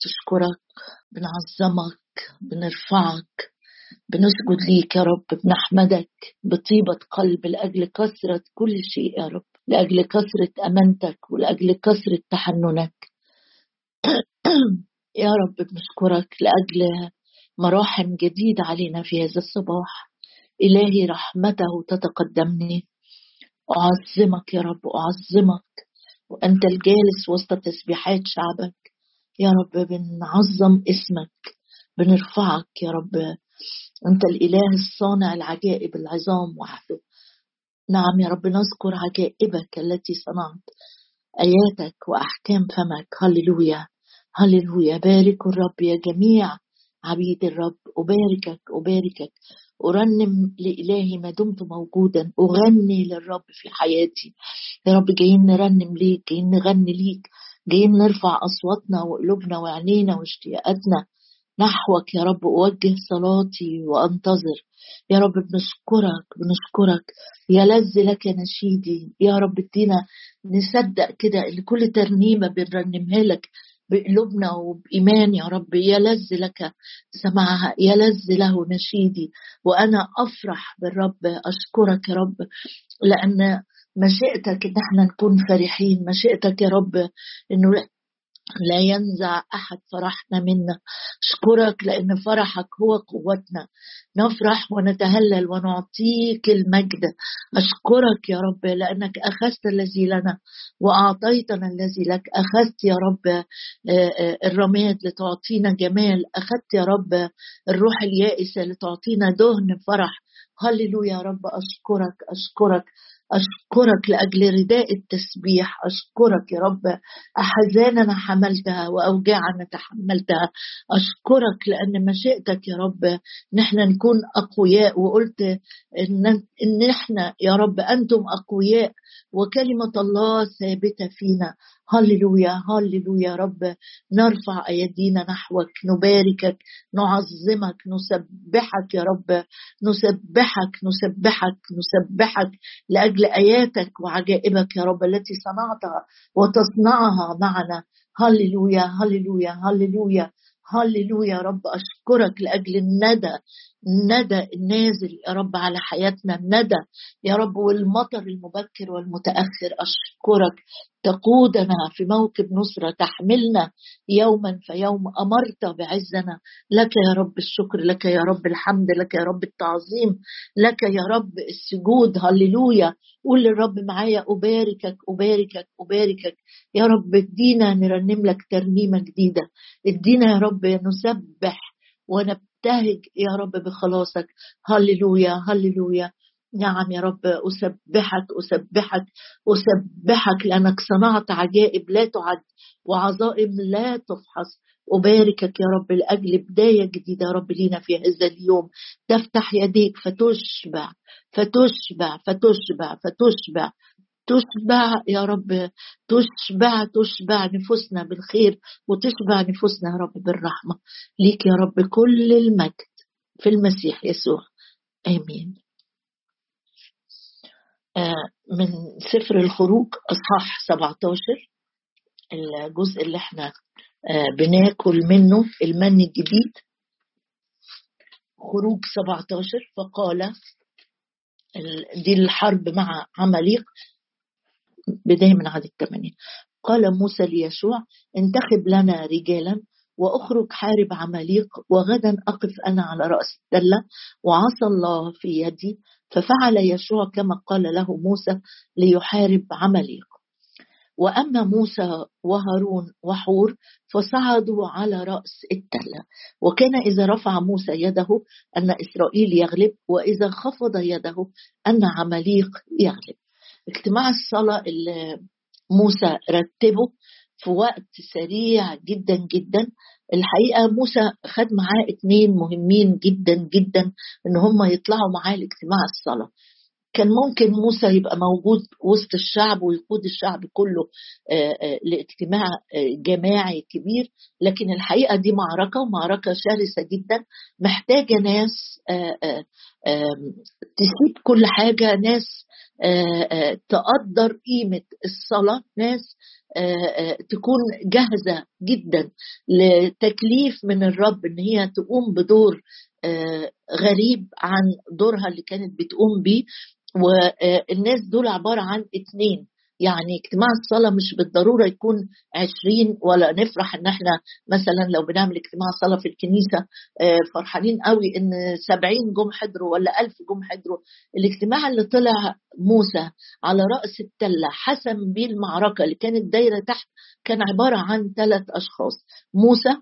تشكرك بنعظمك بنرفعك بنسجد ليك يا رب بنحمدك بطيبة قلب لأجل كثرة كل شيء يا رب لأجل كثرة أمانتك ولأجل كثرة تحننك. يا رب بنشكرك لأجل مراحم جديدة علينا في هذا الصباح. إلهي رحمته تتقدمني. أعظمك يا رب أعظمك. وأنت الجالس وسط تسبيحات شعبك. يا رب بنعظم اسمك بنرفعك يا رب. أنت الإله الصانع العجائب العظام وحده. نعم يا رب نذكر عجائبك التي صنعت آياتك وأحكام فمك. هللويا هللويا. باركوا الرب يا جميع عبيد الرب. أباركك أباركك. أرنم لإلهي ما دمت موجودا. أغني للرب في حياتي. يا رب جايين نرنم ليك جايين نغني ليك. جايين نرفع أصواتنا وقلوبنا وعينينا واشتياقاتنا. نحوك يا رب أوجه صلاتي وأنتظر. يا رب بنشكرك بنشكرك. يا لذ لك نشيدي. يا رب ادينا نصدق كده إن كل ترنيمة بنرنمها لك بقلوبنا وبإيمان يا رب. يا لذ لك سمعها يا لذ له نشيدي. وأنا أفرح بالرب. أشكرك يا رب لأن مشيئتك إن إحنا نكون فرحين مشيئتك يا رب إنه لا ينزع أحد فرحنا منا. أشكرك لأن فرحك هو قوتنا. نفرح ونتهلل ونعطيك المجد. أشكرك يا رب لأنك أخذت الذي لنا وأعطيتنا الذي لك. أخذت يا رب آه، آه، الرماد لتعطينا جمال. أخذت يا رب الروح اليائسة لتعطينا دهن فرح. هللويا يا رب. أشكرك أشكرك. أشكرك لأجل رداء التسبيح. أشكرك يا رب. أحزاننا حملتها وأوجاعنا تحملتها. أشكرك لأن مشيئتك يا رب. نحن نكون أقوياء. وقلت إن, إن إحنا يا رب أنتم أقوياء. وكلمة الله ثابتة فينا. هللويا هللويا يا رب نرفع أيدينا نحوك نباركك نعظمك نسبحك يا رب نسبحك نسبحك نسبحك لأجل آياتك وعجائبك يا رب التي صنعتها وتصنعها معنا. هللويا هللويا هللويا هللويا يا رب أشكرك لأجل الندى. الندى النازل يا رب على حياتنا. الندى يا رب والمطر المبكر والمتأخر. أشكرك تقودنا في موكب نصرة. تحملنا يوما فيوم. أمرت بعزنا. لك يا رب الشكر. لك يا رب الحمد. لك يا رب التعظيم. لك يا رب السجود. هللويا. قول للرب معايا. أباركك أباركك أباركك. يا رب ادينا نرنم لك ترنيمة جديدة. ادينا يا رب نسبح ونبتهج يا رب بخلاصك. هللويا هللويا. نعم يا رب أسبحك أسبحك أسبحك لأنك صنعت عجائب لا تعد وعظائم لا تفحص. أباركك يا رب لأجل بداية جديدة يا رب لينا في هذا اليوم. تفتح يديك فتشبع فتشبع فتشبع فتشبع. تشبع يا رب تشبع تشبع نفوسنا بالخير وتشبع نفوسنا يا رب بالرحمة. ليك يا رب كل المجد في المسيح يسوع. آمين. آه، من سفر الخروج أصحاح 17 الجزء اللي إحنا آه، بناكل منه المن الجديد. خروج 17 فقال دي الحرب مع عماليق. بداية من عدد 8 قال موسى ليشوع انتخب لنا رجالا وأخرج حارب عماليق وغدا أقف أنا على رأس الدلة. وعصى الله في يدي ففعل يشوع كما قال له موسى ليحارب عماليق. وأما موسى وهارون وحور فصعدوا على رأس التله وكان إذا رفع موسى يده أن إسرائيل يغلب وإذا خفض يده أن عماليق يغلب. اجتماع الصلاة اللي موسى رتبه في وقت سريع جدا جدا. الحقيقة موسى خد معاه اتنين مهمين جدا جدا إن هم يطلعوا معاه لاجتماع الصلاة. كان ممكن موسى يبقى موجود وسط الشعب ويقود الشعب كله آه، آه، لاجتماع آه، جماعي كبير. لكن الحقيقة دي معركة ومعركة شرسة جدا. محتاجة ناس تسيب كل حاجة ناس تقدر قيمة الصلاة. ناس تكون جاهزة جدا لتكليف من الرب إن هي تقوم بدور غريب عن دورها اللي كانت بتقوم بيه. والناس دول عبارة عن اتنين. يعني اجتماع الصلاة مش بالضرورة يكون عشرين ولا نفرح إن إحنا مثلا لو بنعمل اجتماع صلاة في الكنيسة آه، فرحانين قوي إن سبعين جم حضروا ولا ألف جم حضروا. الاجتماع اللي طلع موسى على رأس التلة حسم بيه المعركة اللي كانت دايرة تحت كان عبارة عن ثلاث أشخاص موسى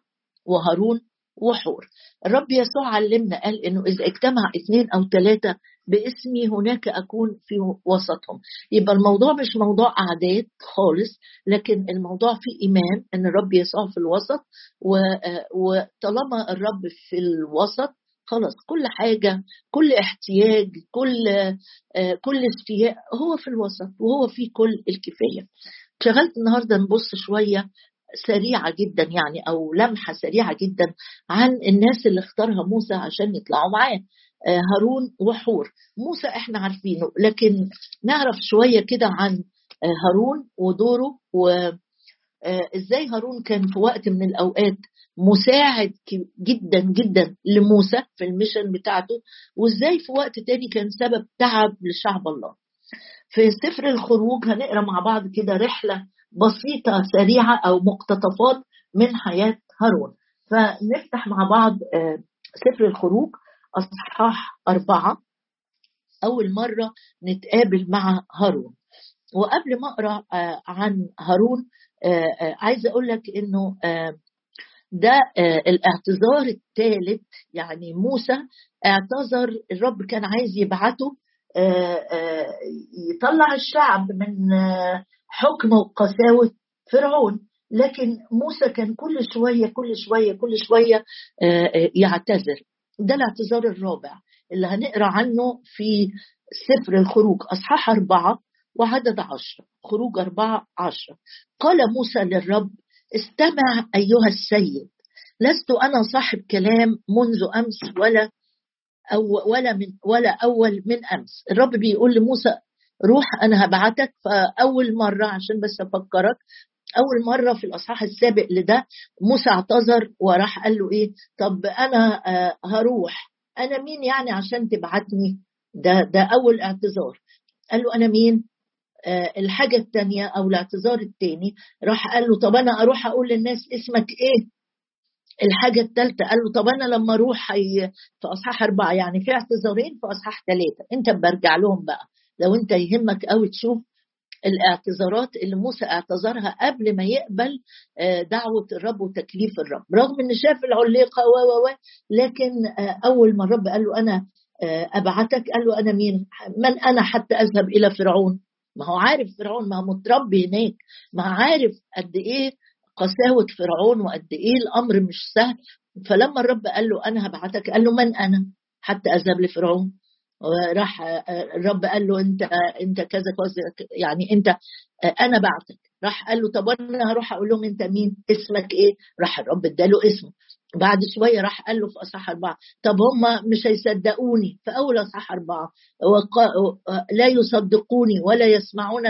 وهارون وحور. الرب يسوع علمنا قال إنه إذا اجتمع اثنين أو ثلاثة باسمي هناك أكون في وسطهم. يبقى الموضوع مش موضوع اعداد خالص لكن الموضوع فيه إيمان إن الرب يسوع في الوسط وطالما الرب في الوسط خلاص كل حاجة كل احتياج كل كل استياء هو في الوسط وهو في كل الكفاية. شغلت النهاردة نبص شوية سريعة جدا يعني أو لمحة سريعة جدا عن الناس اللي اختارها موسى عشان يطلعوا معاه. آه، هارون وحور. موسى إحنا عارفينه لكن نعرف شوية كده عن آه، هارون ودوره وازاي آه، هارون كان في وقت من الأوقات مساعد جدا جدا لموسى في الميشن بتاعته وإزاي في وقت تاني كان سبب تعب لشعب الله. في سفر الخروج هنقرأ مع بعض كده رحلة بسيطة سريعة أو مقتطفات من حياة هارون. فنفتح مع بعض آه، سفر الخروج. أصحاح أربعة. أول مرة نتقابل مع هارون. وقبل ما أقرأ آه، عن هارون آه، عايزة أقول لك إنه ده الاعتذار الثالث يعني موسى اعتذر الرب كان عايز يبعته يطلع الشعب من حكم وقساوة فرعون. لكن موسى كان كل شوية كل شوية كل شوية آه، آه، يعتذر. ده الاعتذار الرابع اللي هنقرأ عنه في سفر الخروج أصحاح أربعة وعدد عشرة خروج أربعة عشرة قال موسى للرب استمع أيها السيد لست أنا صاحب كلام منذ أمس ولا أو ولا من ولا أول من أمس. الرب بيقول لموسى روح أنا هبعتك فاول مرة عشان بس أفكرك. أول مرة في الأصحاح السابق لده موسى اعتذر وراح قال له إيه؟ طب أنا آه، هروح. أنا مين يعني عشان تبعتني؟ ده ده أول اعتذار. قال له أنا مين؟ آه الحاجة الثانية أو الاعتذار الثاني راح قال له طب أنا أروح أقول للناس اسمك إيه؟ الحاجة الثالثة قال له طب أنا لما أروح في أصحاح أربعة يعني في اعتذارين في أصحاح ثلاثة أنت برجع لهم بقى. لو أنت يهمك قوي تشوف الاعتذارات اللي موسى اعتذرها قبل ما يقبل آه، دعوة الرب وتكليف الرب. رغم ان شاف العليقة و و لكن آه، أول ما الرب قال له أنا آه، أبعتك قال له أنا مين؟ من أنا حتى أذهب إلى فرعون؟ ما هو عارف فرعون ما هو متربي هناك. ما هو عارف قد إيه قساوة فرعون وقد إيه الأمر مش سهل. فلما الرب قال له أنا هبعتك قال له من أنا حتى أذهب لفرعون؟ راح الرب قال له انت انت كذا كذا يعني انت أنا بعتك. راح قال له طب أنا هروح أقول لهم انت مين؟ اسمك إيه؟ راح الرب اداله اسمه. بعد شوية راح قال له في أصحاح أربعة طب هم مش هيصدقوني؟ في أول أصحاح أربعة لا يصدقوني ولا يسمعون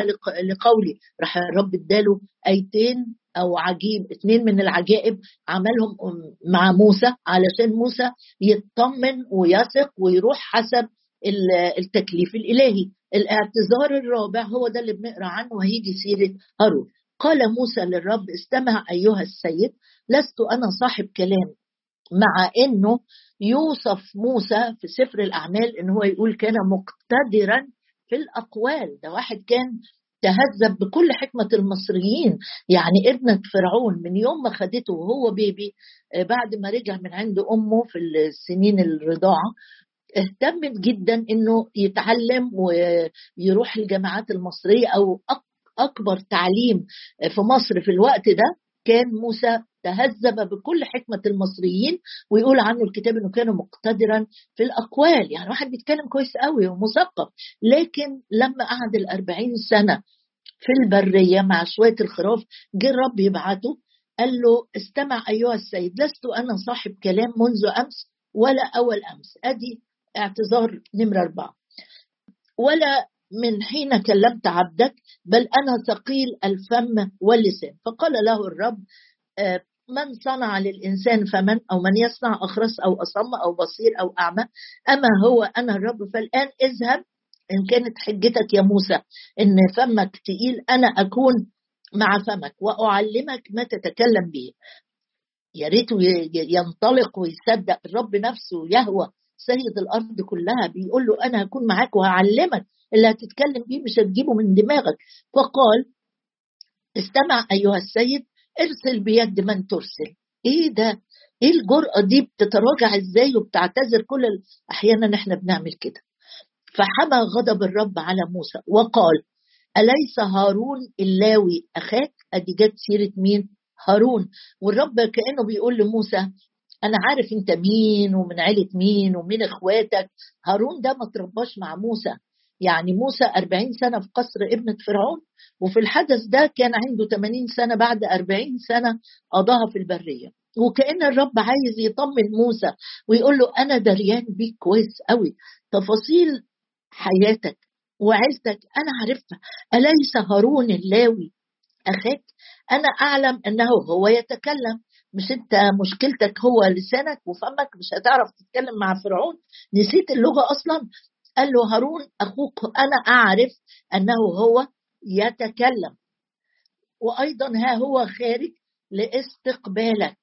لقولي. راح الرب اداله أيتين أو عجيب اثنين من العجائب عملهم مع موسى علشان موسى يطمن ويثق ويروح حسب التكليف الإلهي. الاعتذار الرابع هو ده اللي بنقرأ عنه وهيجي سيرة هارون. قال موسى للرب استمع أيها السيد لست أنا صاحب كلام مع إنه يوصف موسى في سفر الأعمال إن هو يقول كان مقتدرا في الأقوال. ده واحد كان تهذب بكل حكمة المصريين. يعني ابنة فرعون من يوم ما خدته وهو بيبي آه، بعد ما رجع من عند أمه في السنين الرضاعة اهتمت جدا إنه يتعلم ويروح الجامعات المصرية أو أكبر تعليم في مصر في الوقت ده. كان موسى تهذب بكل حكمة المصريين ويقول عنه الكتاب إنه كان مقتدرا في الأقوال. يعني واحد بيتكلم كويس قوي ومثقف. لكن لما قعد الأربعين سنة في البرية مع شوية الخراف جه الرب يبعته قال له استمع أيها السيد لست أنا صاحب كلام منذ أمس ولا أول أمس. أدي اعتذار نمرة أربعة. ولا من حين كلمت عبدك بل أنا ثقيل الفم واللسان. فقال له الرب آه، من صنع للإنسان فمن أو من يصنع أخرس أو أصم أو بصير أو أعمى؟ أما هو أنا الرب فالآن اذهب. إن كانت حجتك يا موسى إن فمك تقيل أنا أكون مع فمك وأعلمك ما تتكلم به. يا ريته ينطلق ويصدق. الرب نفسه يهوى سيد الأرض كلها بيقول له أنا هكون معاك وهعلمك اللي هتتكلم بيه مش هتجيبه من دماغك. فقال استمع أيها السيد ارسل بيد من ترسل. إيه ده؟ إيه الجرأة دي؟ بتتراجع إزاي وبتعتذر كل أحيانا إحنا بنعمل كده. فحمى غضب الرب على موسى وقال أليس هارون اللاوي أخاك؟ أدي جت سيرة مين؟ هارون. والرب كأنه بيقول لموسى أنا عارف أنت مين ومن عيلة مين ومين إخواتك. هارون ده ما ترباش مع موسى. يعني موسى أربعين سنة في قصر ابنة فرعون وفي الحدث ده كان عنده 80 سنة بعد أربعين سنة قضاها في البرية. وكأن الرب عايز يطمن موسى ويقول له أنا دريان بيك كويس قوي. تفاصيل حياتك وعيلتك أنا عارفها. أليس هارون اللاوي؟ أخاك؟ أنا أعلم أنه هو يتكلم. مش انت مشكلتك هو لسانك وفمك مش هتعرف تتكلم مع فرعون. نسيت اللغة أصلا؟ قال له هارون أخوك أنا أعرف أنه هو يتكلم. وأيضا ها هو خارج لاستقبالك.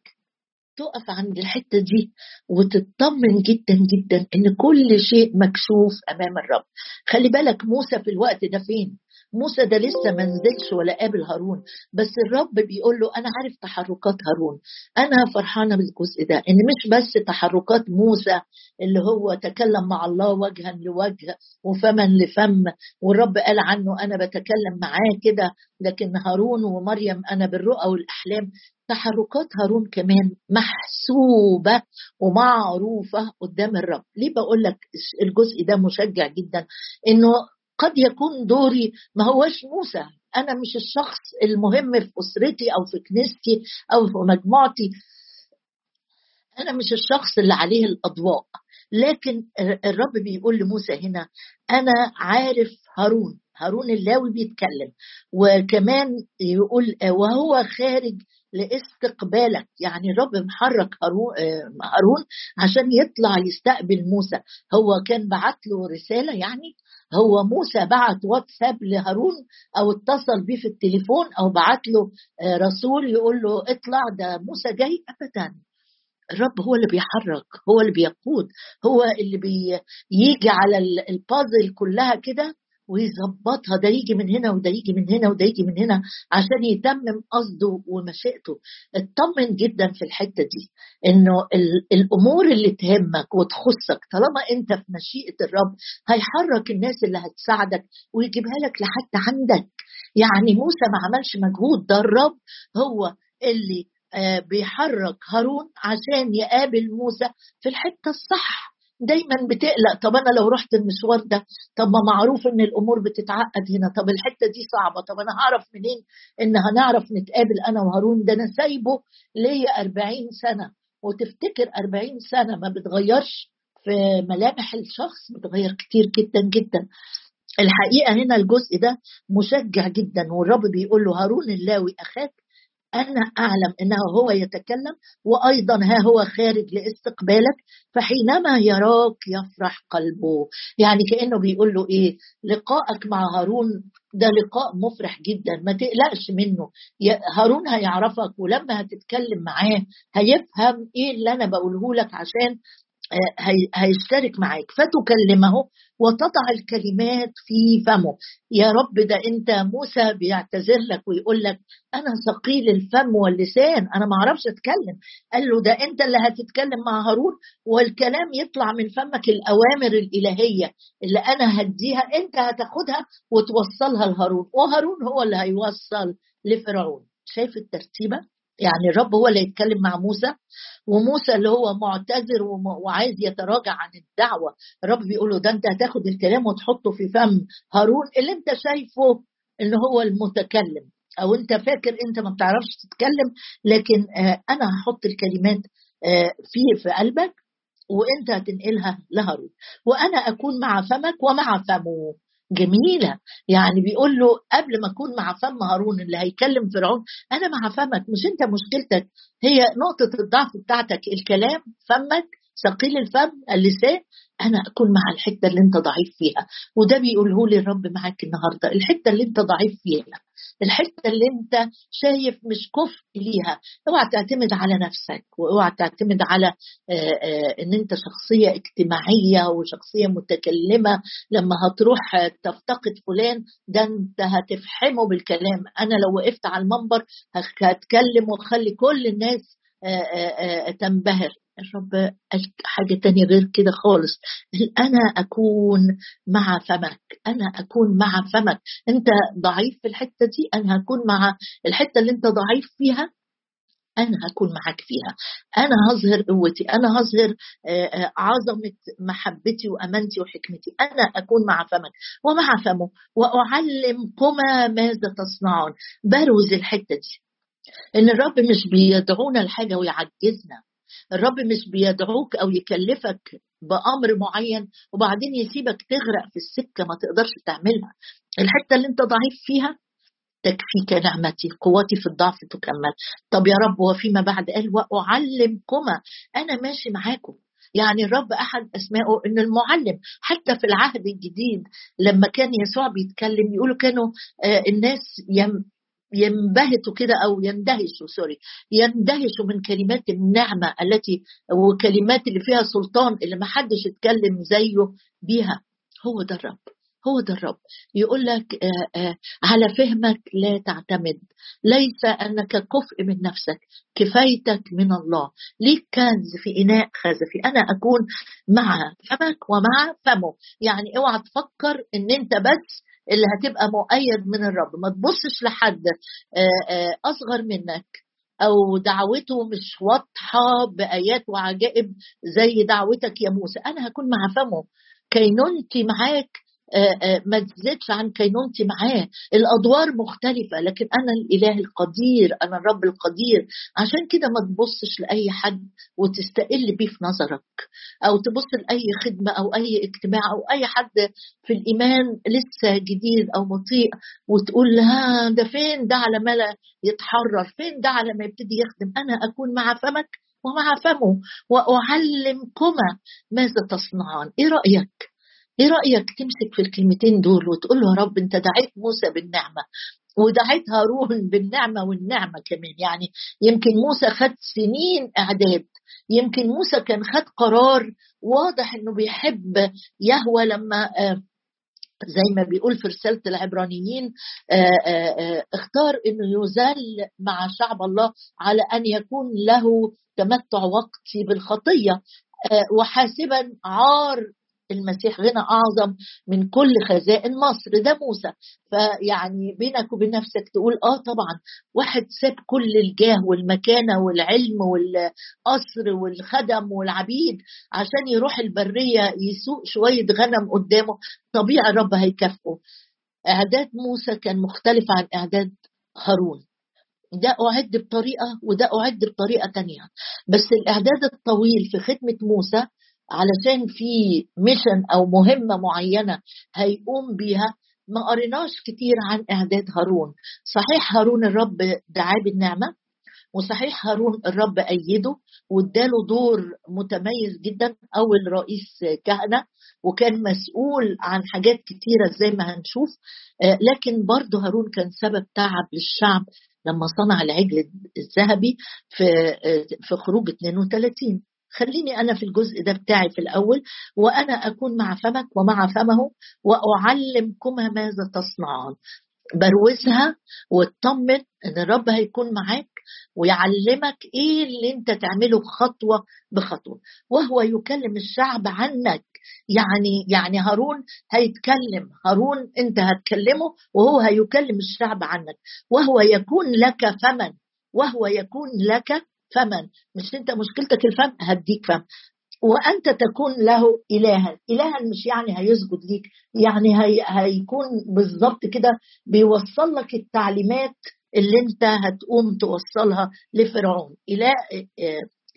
تقف عند الحتة دي وتطمن جدا جدا إن كل شيء مكشوف أمام الرب. خلي بالك موسى في الوقت ده فين؟ موسى ده لسه ما نزلش ولا قابل هارون بس الرب بيقول له أنا عارف تحركات هارون أنا فرحانة بالجزء ده إن مش بس تحركات موسى اللي هو تكلم مع الله وجها لوجه وفما لفم والرب قال عنه أنا بتكلم معاه كده لكن هارون ومريم أنا بالرؤى والأحلام تحركات هارون كمان محسوبة ومعروفة قدام الرب. ليه بقول لك الجزء ده مشجع جدا؟ إنه قد يكون دوري ما هوش موسى. أنا مش الشخص المهم في أسرتي أو في كنيستي أو في مجموعتي. أنا مش الشخص اللي عليه الأضواء. لكن الرب بيقول لموسى هنا أنا عارف هارون. هارون اللاوي بيتكلم. وكمان يقول وهو خارج لاستقبالك. يعني الرب محرك هارون عشان يطلع يستقبل موسى. هو كان بعت له رسالة يعني؟ هو موسى بعت واتساب لهارون أو اتصل بيه في التليفون أو بعت له آه، رسول يقول له اطلع ده موسى جاي ابدا. الرب هو اللي بيحرك هو اللي بيقود هو اللي بيجي على البازل كلها كده. ويظبطها ده يجي من هنا وده يجي من هنا وده يجي من هنا عشان يتمم قصده ومشيئته. اطمن جدا في الحتة دي إنه الأمور اللي تهمك وتخصك طالما أنت في مشيئة الرب هيحرك الناس اللي هتساعدك ويجيبها لك لحد عندك. يعني موسى ما عملش مجهود ده الرب هو اللي آه، بيحرك هارون عشان يقابل موسى في الحتة الصح. دايما بتقلق طب أنا لو رحت المشوار ده طب ما معروف إن الأمور بتتعقد هنا طب الحتة دي صعبة طب أنا هعرف منين إن هنعرف نتقابل أنا وهارون؟ ده أنا سايبه ليا 40 سنة. وتفتكر 40 سنة ما بتغيرش في ملامح الشخص؟ بتغير كتير جدا جدا. الحقيقة هنا الجزء ده مشجع جدا والرب بيقول له هارون اللاوي أخاك أنا أعلم أنه هو يتكلم وأيضا ها هو خارج لاستقبالك فحينما يراك يفرح قلبه. يعني كأنه بيقول له إيه لقائك مع هارون ده لقاء مفرح جدا. ما تقلقش منه. هارون هيعرفك ولما هتتكلم معاه هيفهم إيه اللي أنا بقوله لك عشان هيشترك معاك. فتكلمه وتضع الكلمات في فمه. يا رب ده انت موسى بيعتذر لك ويقول لك أنا ثقيل الفم واللسان أنا ما أعرفش اتكلم. قال له ده انت اللي هتتكلم مع هارون والكلام يطلع من فمك الأوامر الإلهية اللي أنا هديها انت هتاخدها وتوصلها لهارون. وهارون هو اللي هيوصل لفرعون. شايف الترتيبة؟ يعني الرب هو اللي يتكلم مع موسى وموسى اللي هو معتذر وعايز يتراجع عن الدعوة. الرب بيقول له ده انت هتاخد الكلام وتحطه في فم هارون اللي انت شايفه ان هو المتكلم. أو انت فاكر انت ما بتعرفش تتكلم لكن آه أنا هحط الكلمات آه في في قلبك وانت هتنقلها لهارون. وأنا اكون مع فمك ومع فمه. جميلة. يعني بيقول له قبل ما أكون مع فم هارون اللي هيكلم فرعون أنا مع فمك مش أنت مشكلتك. هي نقطة الضعف بتاعتك الكلام فمك ثقيل الفم اللسان أنا أكون مع الحتة اللي أنت ضعيف فيها. وده بيقوله لي الرب معاك النهارده الحتة اللي أنت ضعيف فيها. الحتة اللي انت شايف مش كفء ليها. اوعى تعتمد على نفسك وأوعى تعتمد على إن انت شخصية اجتماعية وشخصية متكلمة. لما هتروح تفتقد فلان ده انت هتفحمه بالكلام. أنا لو وقفت على المنبر هتكلم واخلي كل الناس تنبهر. الرب حاجة تانية غير كده خالص. أنا أكون مع فمك أنا أكون مع فمك. أنت ضعيف في الحتة دي أنا هكون مع الحتة اللي أنت ضعيف فيها أنا هكون معاك فيها. أنا هظهر قوتي أنا هظهر عظمة محبتي وأمانتي وحكمتي. أنا أكون مع فمك ومع فمه وأعلمكما ماذا تصنعون. بروز الحتة دي. إن الرب مش بيدعونا لحاجة ويعجزنا. الرب مش بيدعوك أو يكلفك بأمر معين وبعدين يسيبك تغرق في السكة ما تقدرش تعملها. الحتة اللي انت ضعيف فيها تكفيك نعمتي قوتي في الضعف تكمل. طب يا رب وفيما بعد قال وأعلمكما أنا ماشي معاكم. يعني الرب أحد اسمائه ان المعلم. حتى في العهد الجديد لما كان يسوع بيتكلم يقولوا كانوا الناس ينبهتوا كده أو يندهشوا سوري يندهشوا من كلمات النعمة التي وكلمات اللي فيها سلطان اللي ما حدش اتكلم زيه بيها. هو ده الرب هو ده الرب. يقول لك آآ آآ على فهمك لا تعتمد. ليس أنك كفء من نفسك كفايتك من الله. ليك كنز في إناء خزفي. أنا أكون مع فمك ومع فمه. يعني اوعى تفكر إن أنت بس اللي هتبقى مؤيد من الرب. ما تبصش لحد أصغر منك أو دعوته مش واضحة بآيات وعجائب زي دعوتك يا موسى. أنا هكون مع فمه. كينونتي معاك ما تزيدش عن كينونتي معاه. الأدوار مختلفة لكن أنا الإله القدير أنا الرب القدير. عشان كده ما تبصش لأي حد وتستقل بيه في نظرك أو تبص لأي خدمة أو أي اجتماع أو أي حد في الإيمان لسه جديد أو بطيء وتقول ها ده فين؟ ده على ما يتحرر فين ده على ما يبتدي يخدم؟ أنا أكون مع فمك ومع فمه وأعلمكما ماذا تصنعان. إيه رأيك؟ إيه رأيك تمسك في الكلمتين دول وتقول له يا رب أنت دعيت موسى بالنعمة ودعيت هارون بالنعمة والنعمة كمان. يعني يمكن موسى خد سنين إعداد يمكن موسى كان خد قرار واضح إنه بيحب يهوى لما زي ما بيقول في رسالة العبرانيين اختار إنه يزال مع شعب الله على أن يكون له تمتع وقتي بالخطية. وحاسبا عار المسيح غنى أعظم من كل خزائن مصر. ده موسى. فيعني بينك وبين نفسك تقول آه طبعا. واحد ساب كل الجاه والمكانة والعلم والقصر والخدم والعبيد عشان يروح البرية يسوق شوية غنم قدامه. طبيعي الرب هيكافئه. إعداد موسى كان مختلف عن إعداد هارون. ده أعد بطريقة وده أعد بطريقة تانية. بس الإعداد الطويل في خدمة موسى علشان في ميشن أو مهمة معينة هيقوم بيها ما قريناش كتير عن إعداد هارون. صحيح هارون الرب دعاه بالنعمة وصحيح هارون الرب أيده واداله دور متميز جدا أول رئيس كهنة وكان مسؤول عن حاجات كتيرة زي ما هنشوف. لكن برضه هارون كان سبب تعب للشعب لما صنع العجل الذهبي في في خروج 32 خليني أنا في الجزء ده بتاعي في الأول وأنا أكون مع فمك ومع فمه وأعلمكما ماذا تصنعان بروزها واطمن إن الرب هيكون معاك ويعلمك إيه اللي أنت تعمله خطوة بخطوة. وهو يكلم الشعب عنك. يعني يعني هارون هيتكلم. هارون أنت هتكلمه وهو هيكلم الشعب عنك. وهو يكون لك فمن وهو يكون لك فمن؟ مش أنت مشكلتك الفم هديك فم. وأنت تكون له الها. الها مش يعني هيسجد ليك يعني هي هيكون بالظبط كده بيوصل لك التعليمات اللي أنت هتقوم توصلها لفرعون. إله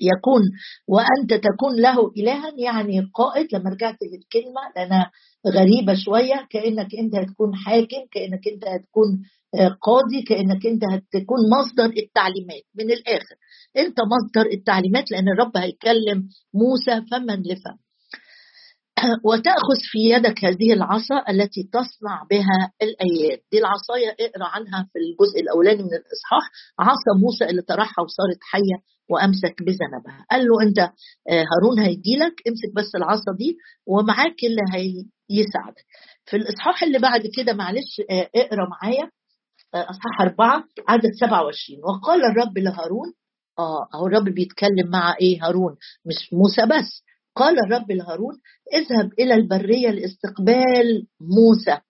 يكون وأنت تكون له إلها يعني قائد. لما رجعت للكلمة لأنها غريبة شوية كأنك أنت هتكون حاكم كأنك أنت هتكون آه، قاضي كأنك أنت هتكون مصدر التعليمات من الآخر. أنت مصدر التعليمات لأن الرب هيكلم موسى فما لفم. وتأخذ في يدك هذه العصا التي تصنع بها الآيات دي العصاية اقرأ عنها في الجزء الأولاني من الإصحاح عصا موسى اللي طرحها وصارت حية وأمسك بذنبها. قال له أنت آه، هارون هيجي لك امسك بس العصا دي ومعاك اللي هيساعدك. في الإصحاح اللي بعد كده معلش آه، اقرأ معايا آه، أصحاح أربعة عدد 27 وقال الرب لهارون آه اهو الرب بيتكلم مع إيه هارون؟ مش موسى بس. قال الرب لهارون اذهب إلى البرية لاستقبال موسى.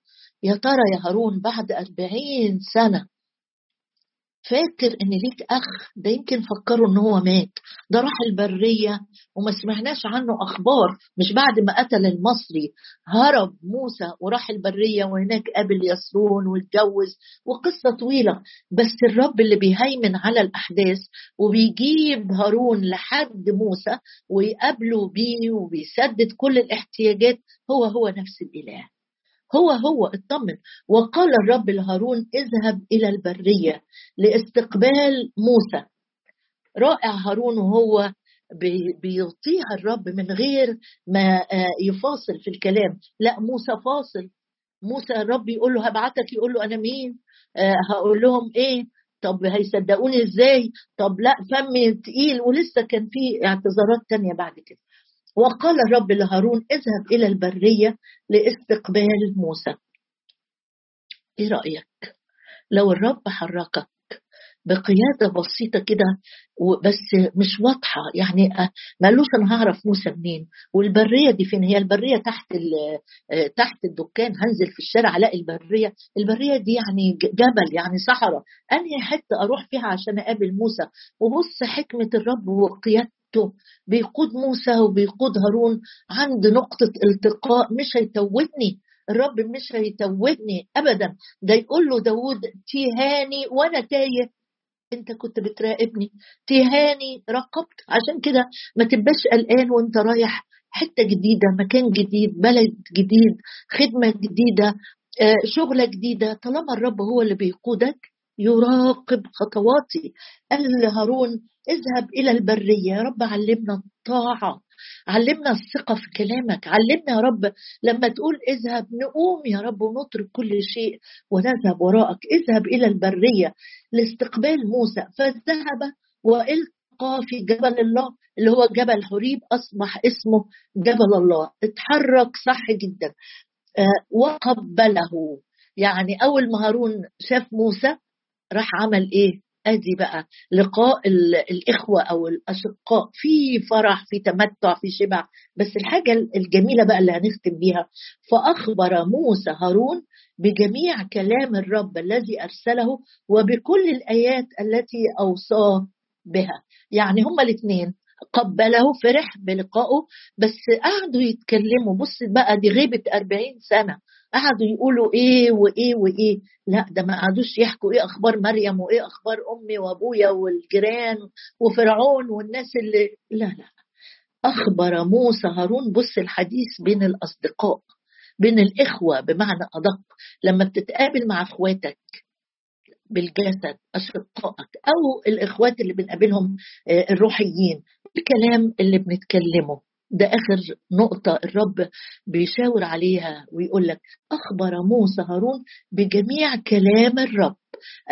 يا ترى يا هارون بعد أربعين سنة فاكر إن ليك أخ ده يمكن فكروا إن هو مات؟ ده راح البرية وما سمعناش عنه أخبار مش بعد ما قتل المصري. هرب موسى وراح البرية وهناك قابل يسرون واتجوز وقصة طويلة. بس الرب اللي بيهيمن على الأحداث وبيجيب هارون لحد موسى ويقابله بيه وبيسدد كل الاحتياجات هو هو نفس الإله. هو هو اطمن. وقال الرب لهارون اذهب إلى البرية لاستقبال موسى. رائع هارون وهو بيطيع الرب من غير ما آه، يفاصل في الكلام. لا موسى فاصل. موسى الرب يقول له هبعتك يقول له أنا مين؟ آه، هقول لهم إيه؟ طب هيصدقوني إزاي؟ طب لا فمي تقيل. ولسه كان في اعتذارات تانية بعد كده. وقال الرب لهارون اذهب إلى البرية لاستقبال موسى. إيه رأيك؟ لو الرب حركك بقيادة بسيطة كده بس مش واضحة يعني ما قالوش أنا هعرف موسى منين؟ والبرية دي فين؟ هي البرية تحت تحت الدكان هنزل في الشارع ألاقي البرية. البرية دي يعني جبل يعني صحراء. أنهي حتة أروح فيها عشان أقابل موسى؟ وبص حكمة الرب وقيادته وقته بيقود موسى وبيقود هارون عند نقطة التقاء مش هيتوتني الرب مش هيتوتني ابدا. ده يقول له داود تيهاني وأنا تايه. أنت كنت بتراقبني. تيهاني راقبت عشان كده ما تبقاش قلقان وأنت رايح حتة جديدة مكان جديد بلد جديد خدمة جديدة آه، شغلة جديدة. طالما الرب هو اللي بيقودك يراقب خطواتي. قال لهارون اذهب إلى البرية. يا رب علمنا الطاعة علمنا الثقة في كلامك. علمنا يا رب لما تقول اذهب نقوم يا رب ونترك كل شيء ونذهب وراءك. اذهب إلى البرية لاستقبال موسى. فذهب وإلقى في جبل الله اللي هو جبل حريب أصبح اسمه جبل الله. اتحرك صح جدا. آه، وقبله. يعني أول ما هارون شاف موسى راح عمل إيه؟ أدي بقى لقاء الإخوة أو الاشقاء في فرح في تمتع في شبع. بس الحاجة الجميلة بقى اللي هنختم بيها فأخبر موسى هارون بجميع كلام الرب الذي أرسله وبكل الآيات التي أوصاه بها. يعني هما الاثنين قبله فرح بلقائه بس قعدوا يتكلموا. بص بقى دي غيبة أربعين سنة. قعدوا يقولوا إيه وإيه وإيه؟ لا ده ما قعدوش يحكوا إيه أخبار مريم وإيه أخبار أمي وأبويا والجيران وفرعون والناس اللي لا لا. أخبر موسى هارون بص الحديث بين الأصدقاء بين الإخوة بمعنى أدق. لما بتتقابل مع أخواتك بالجسد اشقائك أو الإخوات اللي بنقابلهم آه، الروحيين الكلام اللي بنتكلمه. ده آخر نقطة الرب بيشاور عليها ويقول لك أخبر موسى هارون بجميع كلام الرب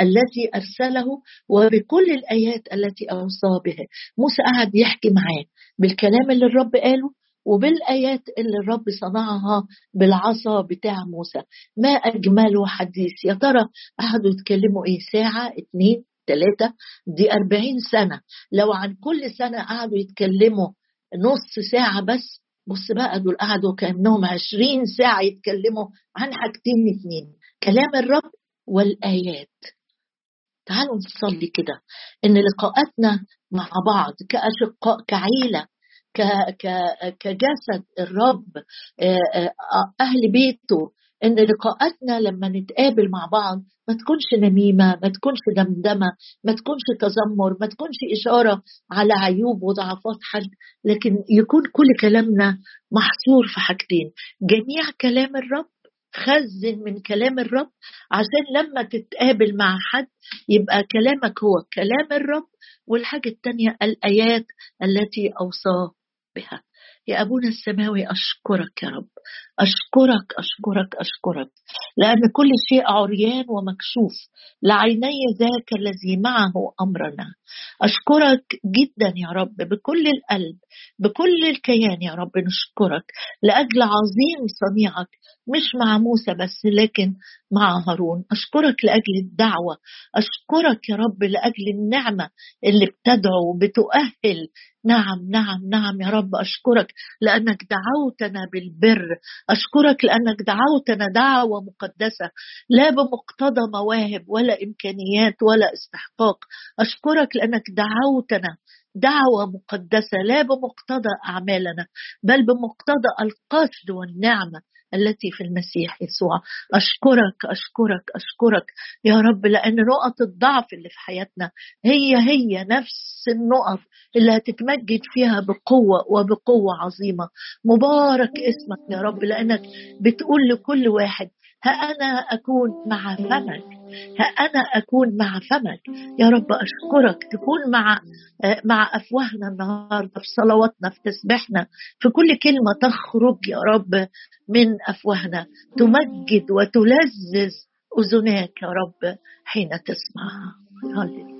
الذي أرسله وبكل الآيات التي أوصى بها موسى قعد يحكي معاه بالكلام اللي الرب قاله وبالآيات اللي الرب صنعها بالعصا بتاع موسى. ما اجمله حديث. يا ترى قعدوا يتكلموا إيه؟ ساعة اتنين ثلاثة دي أربعين سنة. لو عن كل سنة قعدوا يتكلموا نص ساعة بس. بص بقى دول قعدوا كأنهم عشرين ساعة يتكلموا عن حاجتين اتنين كلام الرب والآيات. تعالوا نصلي كده. إن لقاءاتنا مع بعض كأشقاء كعيلة كجسد الرب آه، آه، أهل بيته إن لقاءاتنا لما نتقابل مع بعض ما تكونش نميمة ما تكونش دمدمة ما تكونش تذمر ما تكونش إشارة على عيوب وضعفات حد لكن يكون كل كلامنا محصور في حاجتين. جميع كلام الرب خزن من كلام الرب عشان لما تتقابل مع حد يبقى كلامك هو كلام الرب والحاجة التانية الآيات التي أوصى بها. يا أبونا السماوي أشكرك يا رب. أشكرك أشكرك أشكرك. لأن كل شيء عريان ومكشوف. لعيني ذاك الذي معه أمرنا. أشكرك جدا يا رب بكل القلب بكل الكيان يا رب نشكرك. لأجل عظيم صنيعك مش مع موسى بس لكن مع هارون. أشكرك لأجل الدعوة. أشكرك يا رب لأجل النعمة اللي بتدعو وبتؤهل. نعم نعم نعم يا رب أشكرك لأنك دعوتنا بالبر. أشكرك لأنك دعوتنا دعوة مقدسة لا بمقتضى مواهب ولا إمكانيات ولا استحقاق. أشكرك لأنك دعوتنا دعوة مقدسة لا بمقتضى أعمالنا بل بمقتضى القصد والنعمة. التي في المسيح يسوع. أشكرك أشكرك أشكرك يا رب لأن نقط الضعف اللي في حياتنا هي هي نفس النقط اللي هتتمجد فيها بقوة وبقوة عظيمة. مبارك اسمك يا رب لأنك بتقول لكل واحد ها أنا أكون مع فمك. أنا أكون مع فمك. يا رب أشكرك. تكون مع مع أفواهنا النهاردة في صلواتنا في تسبيحنا. في كل كلمة تخرج يا رب من أفواهنا. تمجد وتلذذ أذناك يا رب حين تسمعها هللويا.